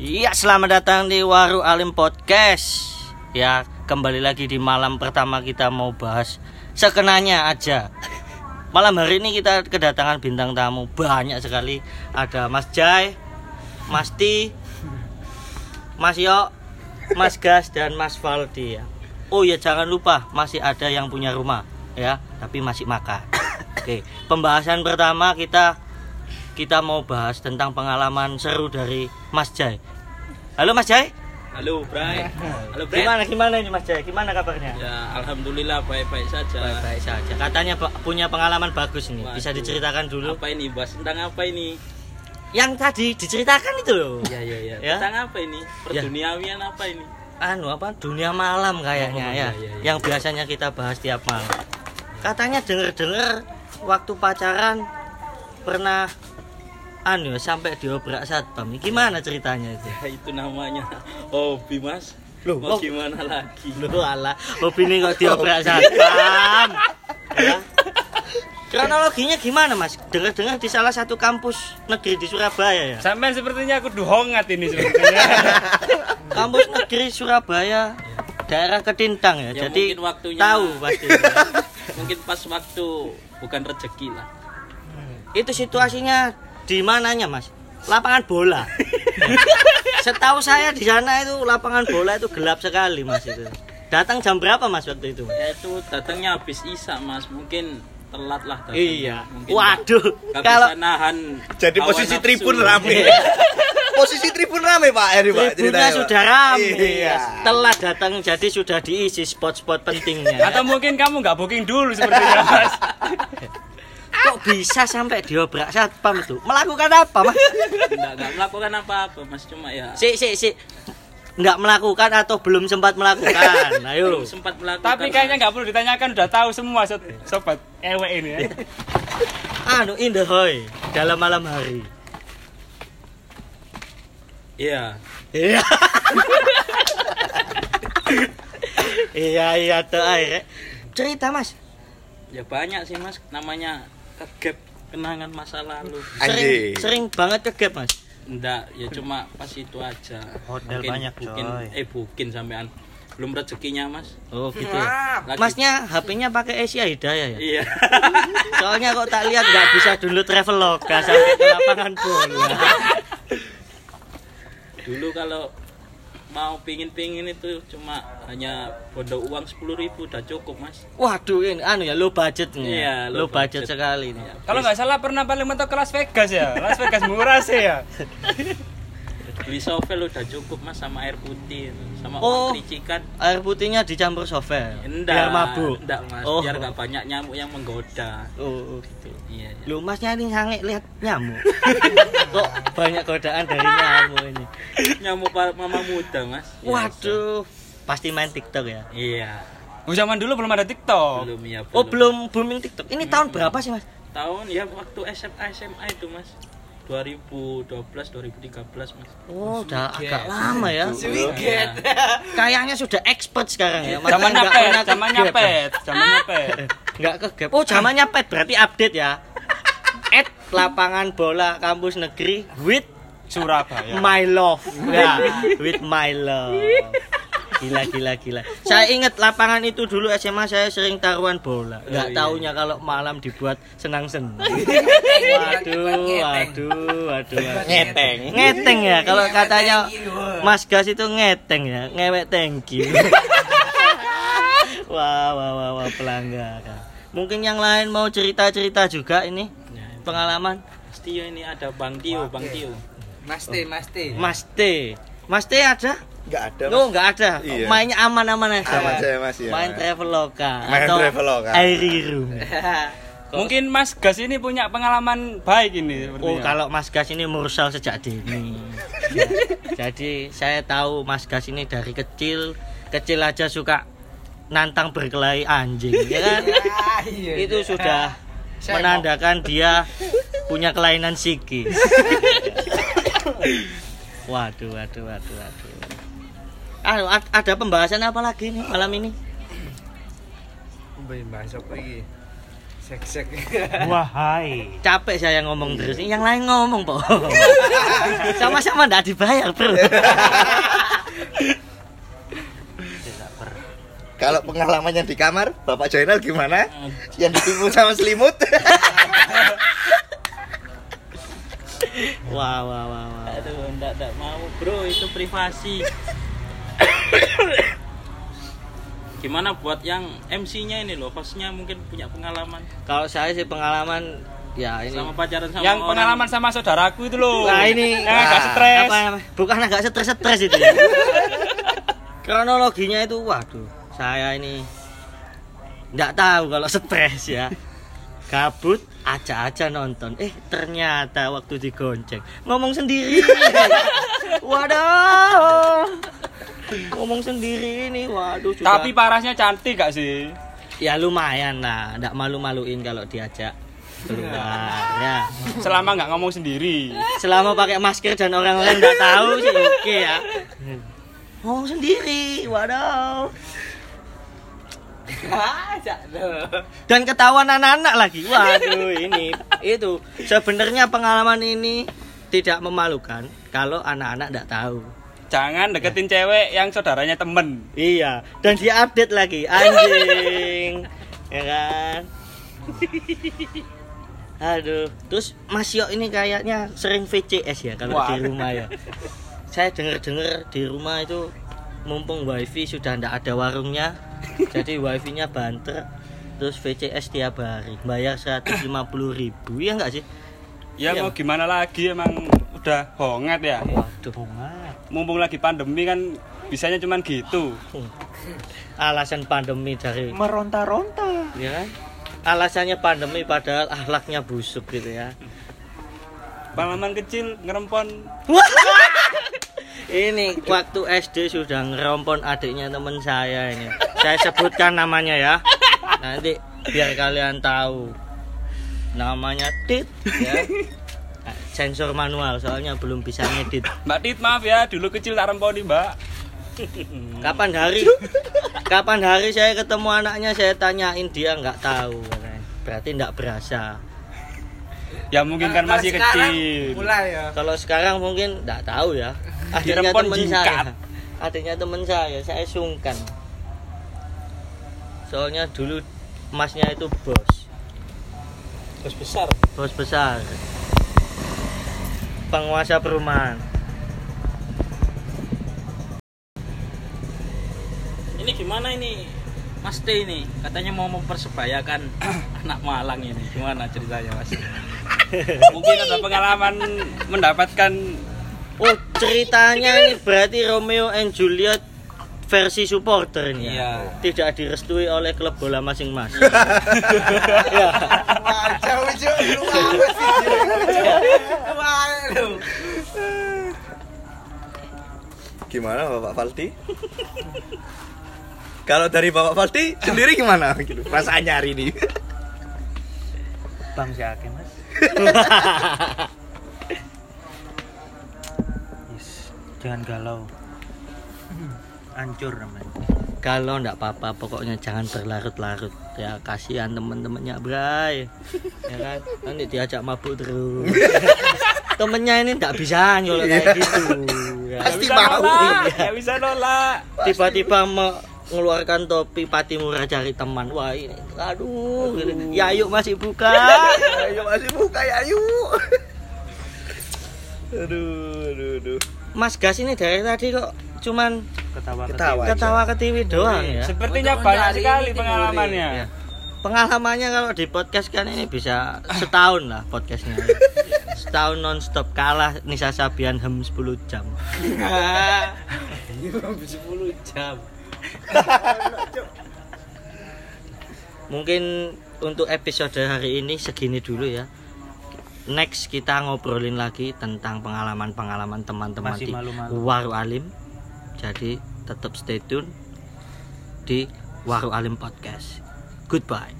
Iya, selamat datang di Waru Alim Podcast. Ya, kembali lagi di malam pertama kita mau bahas sekenanya aja. Malam hari ini kita kedatangan bintang tamu banyak sekali. Ada Mas Jai, Mas Ti, Mas Yo, Mas Gas dan Mas Valdi. Oh ya jangan lupa masih ada yang punya rumah ya, tapi masih makan. Oke, pembahasan pertama kita kita mau bahas tentang pengalaman seru dari Mas Jai. Halo Mas Jai. Halo Bray. Halo Bray. Gimana gimana ini Mas Jai? Gimana kabarnya? Ya alhamdulillah baik-baik saja. Baik-baik saja. Katanya punya pengalaman bagus. Bisa Waduh. diceritakan dulu. Apa ini bahas tentang apa ini? Yang tadi diceritakan itu loh. Ya ya ya. Ya. Tentang apa ini? Perduniawian apa ini? Anu apa? Dunia malam kayaknya Oh, ya. iya, iya, iya. Yang biasanya kita bahas tiap malam. Katanya denger-denger waktu pacaran pernah anu ya, sampai diobrak satpam. Gimana ceritanya itu? Ya itu namanya hobi Mas. Loh, Mau oh. gimana lagi? Lu ala, hobi ini kok diobrak satpam. Ya. Kronologinya gimana mas? Dengar-dengar di salah satu kampus negeri di Surabaya ya? Sampai sepertinya aku duhongat ini sepertinya. Kampus negeri Surabaya, daerah Ketintang ya. Ya, Jadi mungkin waktunya- tahu pasti. Mungkin pas waktu bukan rezeki lah. Itu situasinya di mananya mas? Lapangan bola. Setahu saya di sana itu lapangan bola itu gelap sekali mas itu. Datang jam berapa mas waktu itu? Ya itu datangnya habis Isa Mas. Mungkin telat lah datang. Iya. Mungkin Waduh, nggak kalau bisa nahan Jadi posisi nafsu. tribun rame. posisi tribun rame Pak Eri Pak. Tribunnya sudah ramai. Iya. Telat datang jadi sudah diisi spot-spot pentingnya. Atau mungkin kamu nggak booking dulu sepertinya mas. Kok bisa sampai diobrak satpam itu? Melakukan apa, Mas? Nggak, nggak melakukan apa-apa Mas cuma ya Si, si, si. Nggak melakukan atau belum sempat melakukan? Ayo. belum sempat melakukan. Tapi kayaknya nggak perlu ditanyakan udah tahu semua sob- sobat ewe ini ya. Anu in the hoy dalam malam hari. Iya. Iya. iya iya tuh air. Cerita Mas. Ya banyak sih Mas namanya kegap kenangan masa lalu. Sering sering banget ke gap Mas. Enggak, ya cuma pas itu aja. Hotel banyak, bukin, coy. eh bukin sampean. Belum rezekinya Mas. Oh gitu. ya. Lagi- Masnya HP-nya pakai Asia Hidayah ya? Iya. Soalnya kok tak lihat nggak bisa download Traveloka sampai ke lapangan bola. Dulu kalau mau pingin-pingin itu cuma hanya bodoh uang sepuluh ribu udah cukup Mas. Waduh ini anu ya low budget nih. Iya, low budget, budget. sekali ini. Kalau nggak salah pernah paling mentok ke Las Vegas ya. Las Vegas murah sih ya. Beli sovel udah cukup Mas sama air putih sama Oh. uang kericikan. Air putihnya dicampur sovel. Enggak, Biar mabuk. Enggak Mas, Oh. biar nggak banyak nyamuk yang menggoda. Oh, oh, gitu. Iya. iya. Lu masnya ini sange lihat nyamuk. Kok banyak godaan dari nyamuk ini. Nyamuk mama muda Mas. Ya, Waduh, pasti main TikTok ya. Iya. Oh, zaman dulu belum ada TikTok. Belum ya. Oh, belum booming TikTok. Ini tahun berapa sih, Mas? tahun ya waktu SMA SMA itu mas 2012 2013 mas Oh, udah agak lama ya. Iya. Kayaknya sudah expert sekarang ya. Zamannya nggak pet, pernah ke zamannya gap ya. pet, zamannya pet. Enggak ke gap. Oh, zamannya pet berarti update ya. At lapangan bola kampus negeri with Surabaya. my love. Ya, with my love. Gila gila gila. Saya ingat lapangan itu dulu SMA saya sering taruhan bola. Enggak Oh, iya. taunya kalau malam dibuat senang-senang. Waduh, waduh, waduh. Ngeteng. Ngeteng ya kalau katanya Mas Gas itu ngeteng ya, ngewek you. wah, wah, wah, wah, pelanggaran. Mungkin yang lain mau cerita-cerita juga ini Ya, pengalaman. Mas Tio ini ada Bang Tio Bang Tio Mas T, Mas T. Mas T. Mas T ada? Enggak ada. Oh, Mas. enggak ada. Iya. Mainnya aman-aman aja. Aman saya, Mas, ya. Main Traveloka Main atau Traveloka. Mungkin Mas Gas ini punya pengalaman baik ini Oh, sepertinya. kalau Mas Gas ini mursal sejak dini. Ya. Jadi saya tahu Mas Gas ini dari kecil, kecil aja suka nantang berkelahi anjing, ya kan? iya. Itu sudah menandakan dia punya kelainan psikis. Waduh, waduh, waduh, waduh. Ah, ad- ada pembahasan apa lagi nih malam ini? Bahas apa iki? Sek sek. Wahai. capek saya ngomong terus yang lain ngomong po sama-sama nggak dibayar bro Kalau pengalamannya di kamar, Bapak Jainal gimana? Yang ditipu sama selimut? wah wah wah, wah. Aduh, enggak, enggak mau bro, itu privasi. Gimana buat yang MC-nya ini loh, hostnya mungkin punya pengalaman kalau saya sih pengalaman ya ini sama pacaran sama Yang orang. pengalaman sama saudaraku itu loh. Nah ini Yang agak ah, stres. apa namanya? bukan agak stres stres itu ya. Kronologinya itu waduh, saya ini nggak tahu kalau stres ya. Kabut aja-aja nonton. Eh ternyata waktu digonceng ngomong sendiri. Waduh. Ngomong sendiri ini waduh sudah. Tapi parasnya cantik gak sih? ya lumayan lah, nggak malu-maluin kalau diajak keluar ya. Selama nggak ngomong sendiri. selama pakai masker dan orang lain nggak tahu sih oke ya ngomong sendiri waduh dan ketahuan anak-anak lagi waduh ini itu sebenarnya pengalaman ini tidak memalukan kalau anak-anak nggak tahu Jangan deketin cewek yang saudaranya temen. iya. Dan dia update lagi. Anjing. Ya kan? Aduh. Terus Mas Yo ini kayaknya sering VCS ya kalau di rumah ya. Saya dengar-dengar di rumah itu mumpung wifi sudah ndak ada warungnya jadi wifi-nya banter terus VCS tiap hari bayar 150.000 ribu ya enggak sih? Ya Iya. mau gimana lagi emang udah hongat ya. waduh Mumpung lagi pandemi kan bisanya cuman gitu. alasan pandemi dari Meronta-ronta. ya kan? Alasannya pandemi padahal akhlaknya busuk gitu ya. Pengalaman kecil ngerempon. Ini waktu SD sudah ngerompon adiknya temen saya ini. Saya sebutkan namanya ya. Nanti biar kalian tahu. Namanya Tit ya sensor manual soalnya belum bisa ngedit. Mbak Tit maaf ya dulu kecil tak remponi mbak. Kapan hari? Kapan hari saya ketemu anaknya saya tanyain dia nggak tahu. Berarti nggak berasa. Ya mungkin kan masih kecil. Mulai ya. kalau sekarang mungkin nggak tahu ya. Temen jingkat. saya. Adiknya temen saya saya sungkan. Soalnya dulu emasnya itu bos. Bos besar. bos besar penguasa perumahan Ini gimana ini? Mas T ini katanya mau mempersebayakan anak Malang ini. Gimana ceritanya, Mas? Mungkin ada pengalaman mendapatkan oh ceritanya ini berarti Romeo and Juliet versi supporter ini ya Iya. tidak direstui oleh klub bola masing-masing Wah, jauh Gimana Bapak Faldi? Kalau dari Bapak Faldi sendiri gimana? Gitu, perasaannya hari ini. Bang Syake mas Jangan galau Hancur namanya kalau ndak apa-apa pokoknya jangan berlarut-larut ya kasihan temen-temennya Bray ya kan nanti diajak mabuk terus temennya ini ndak bisa kalau kayak gitu ya. Pasti bisa mau. nolak Gak bisa nolak tiba-tiba mengeluarkan topi pati murah cari teman wah ini aduh gitu. ya yuk masih buka Ayo masih buka ya, yuk. Aduh, aduh, aduh. Mas Gas ini dari tadi kok cuman Ketawa Ketawa. ketawa ketiwi doang ya Sepertinya Untuk banyak sekali pengalamannya Ya. pengalamannya kalau di podcast kan ini bisa setahun lah podcastnya setahun nonstop kalah Nisa Sabian hem 10 jam 10 jam. mungkin untuk episode hari ini segini dulu ya next kita ngobrolin lagi tentang pengalaman-pengalaman teman-teman di. Waru Alim jadi tetap stay tune di Waru Alim Podcast. Goodbye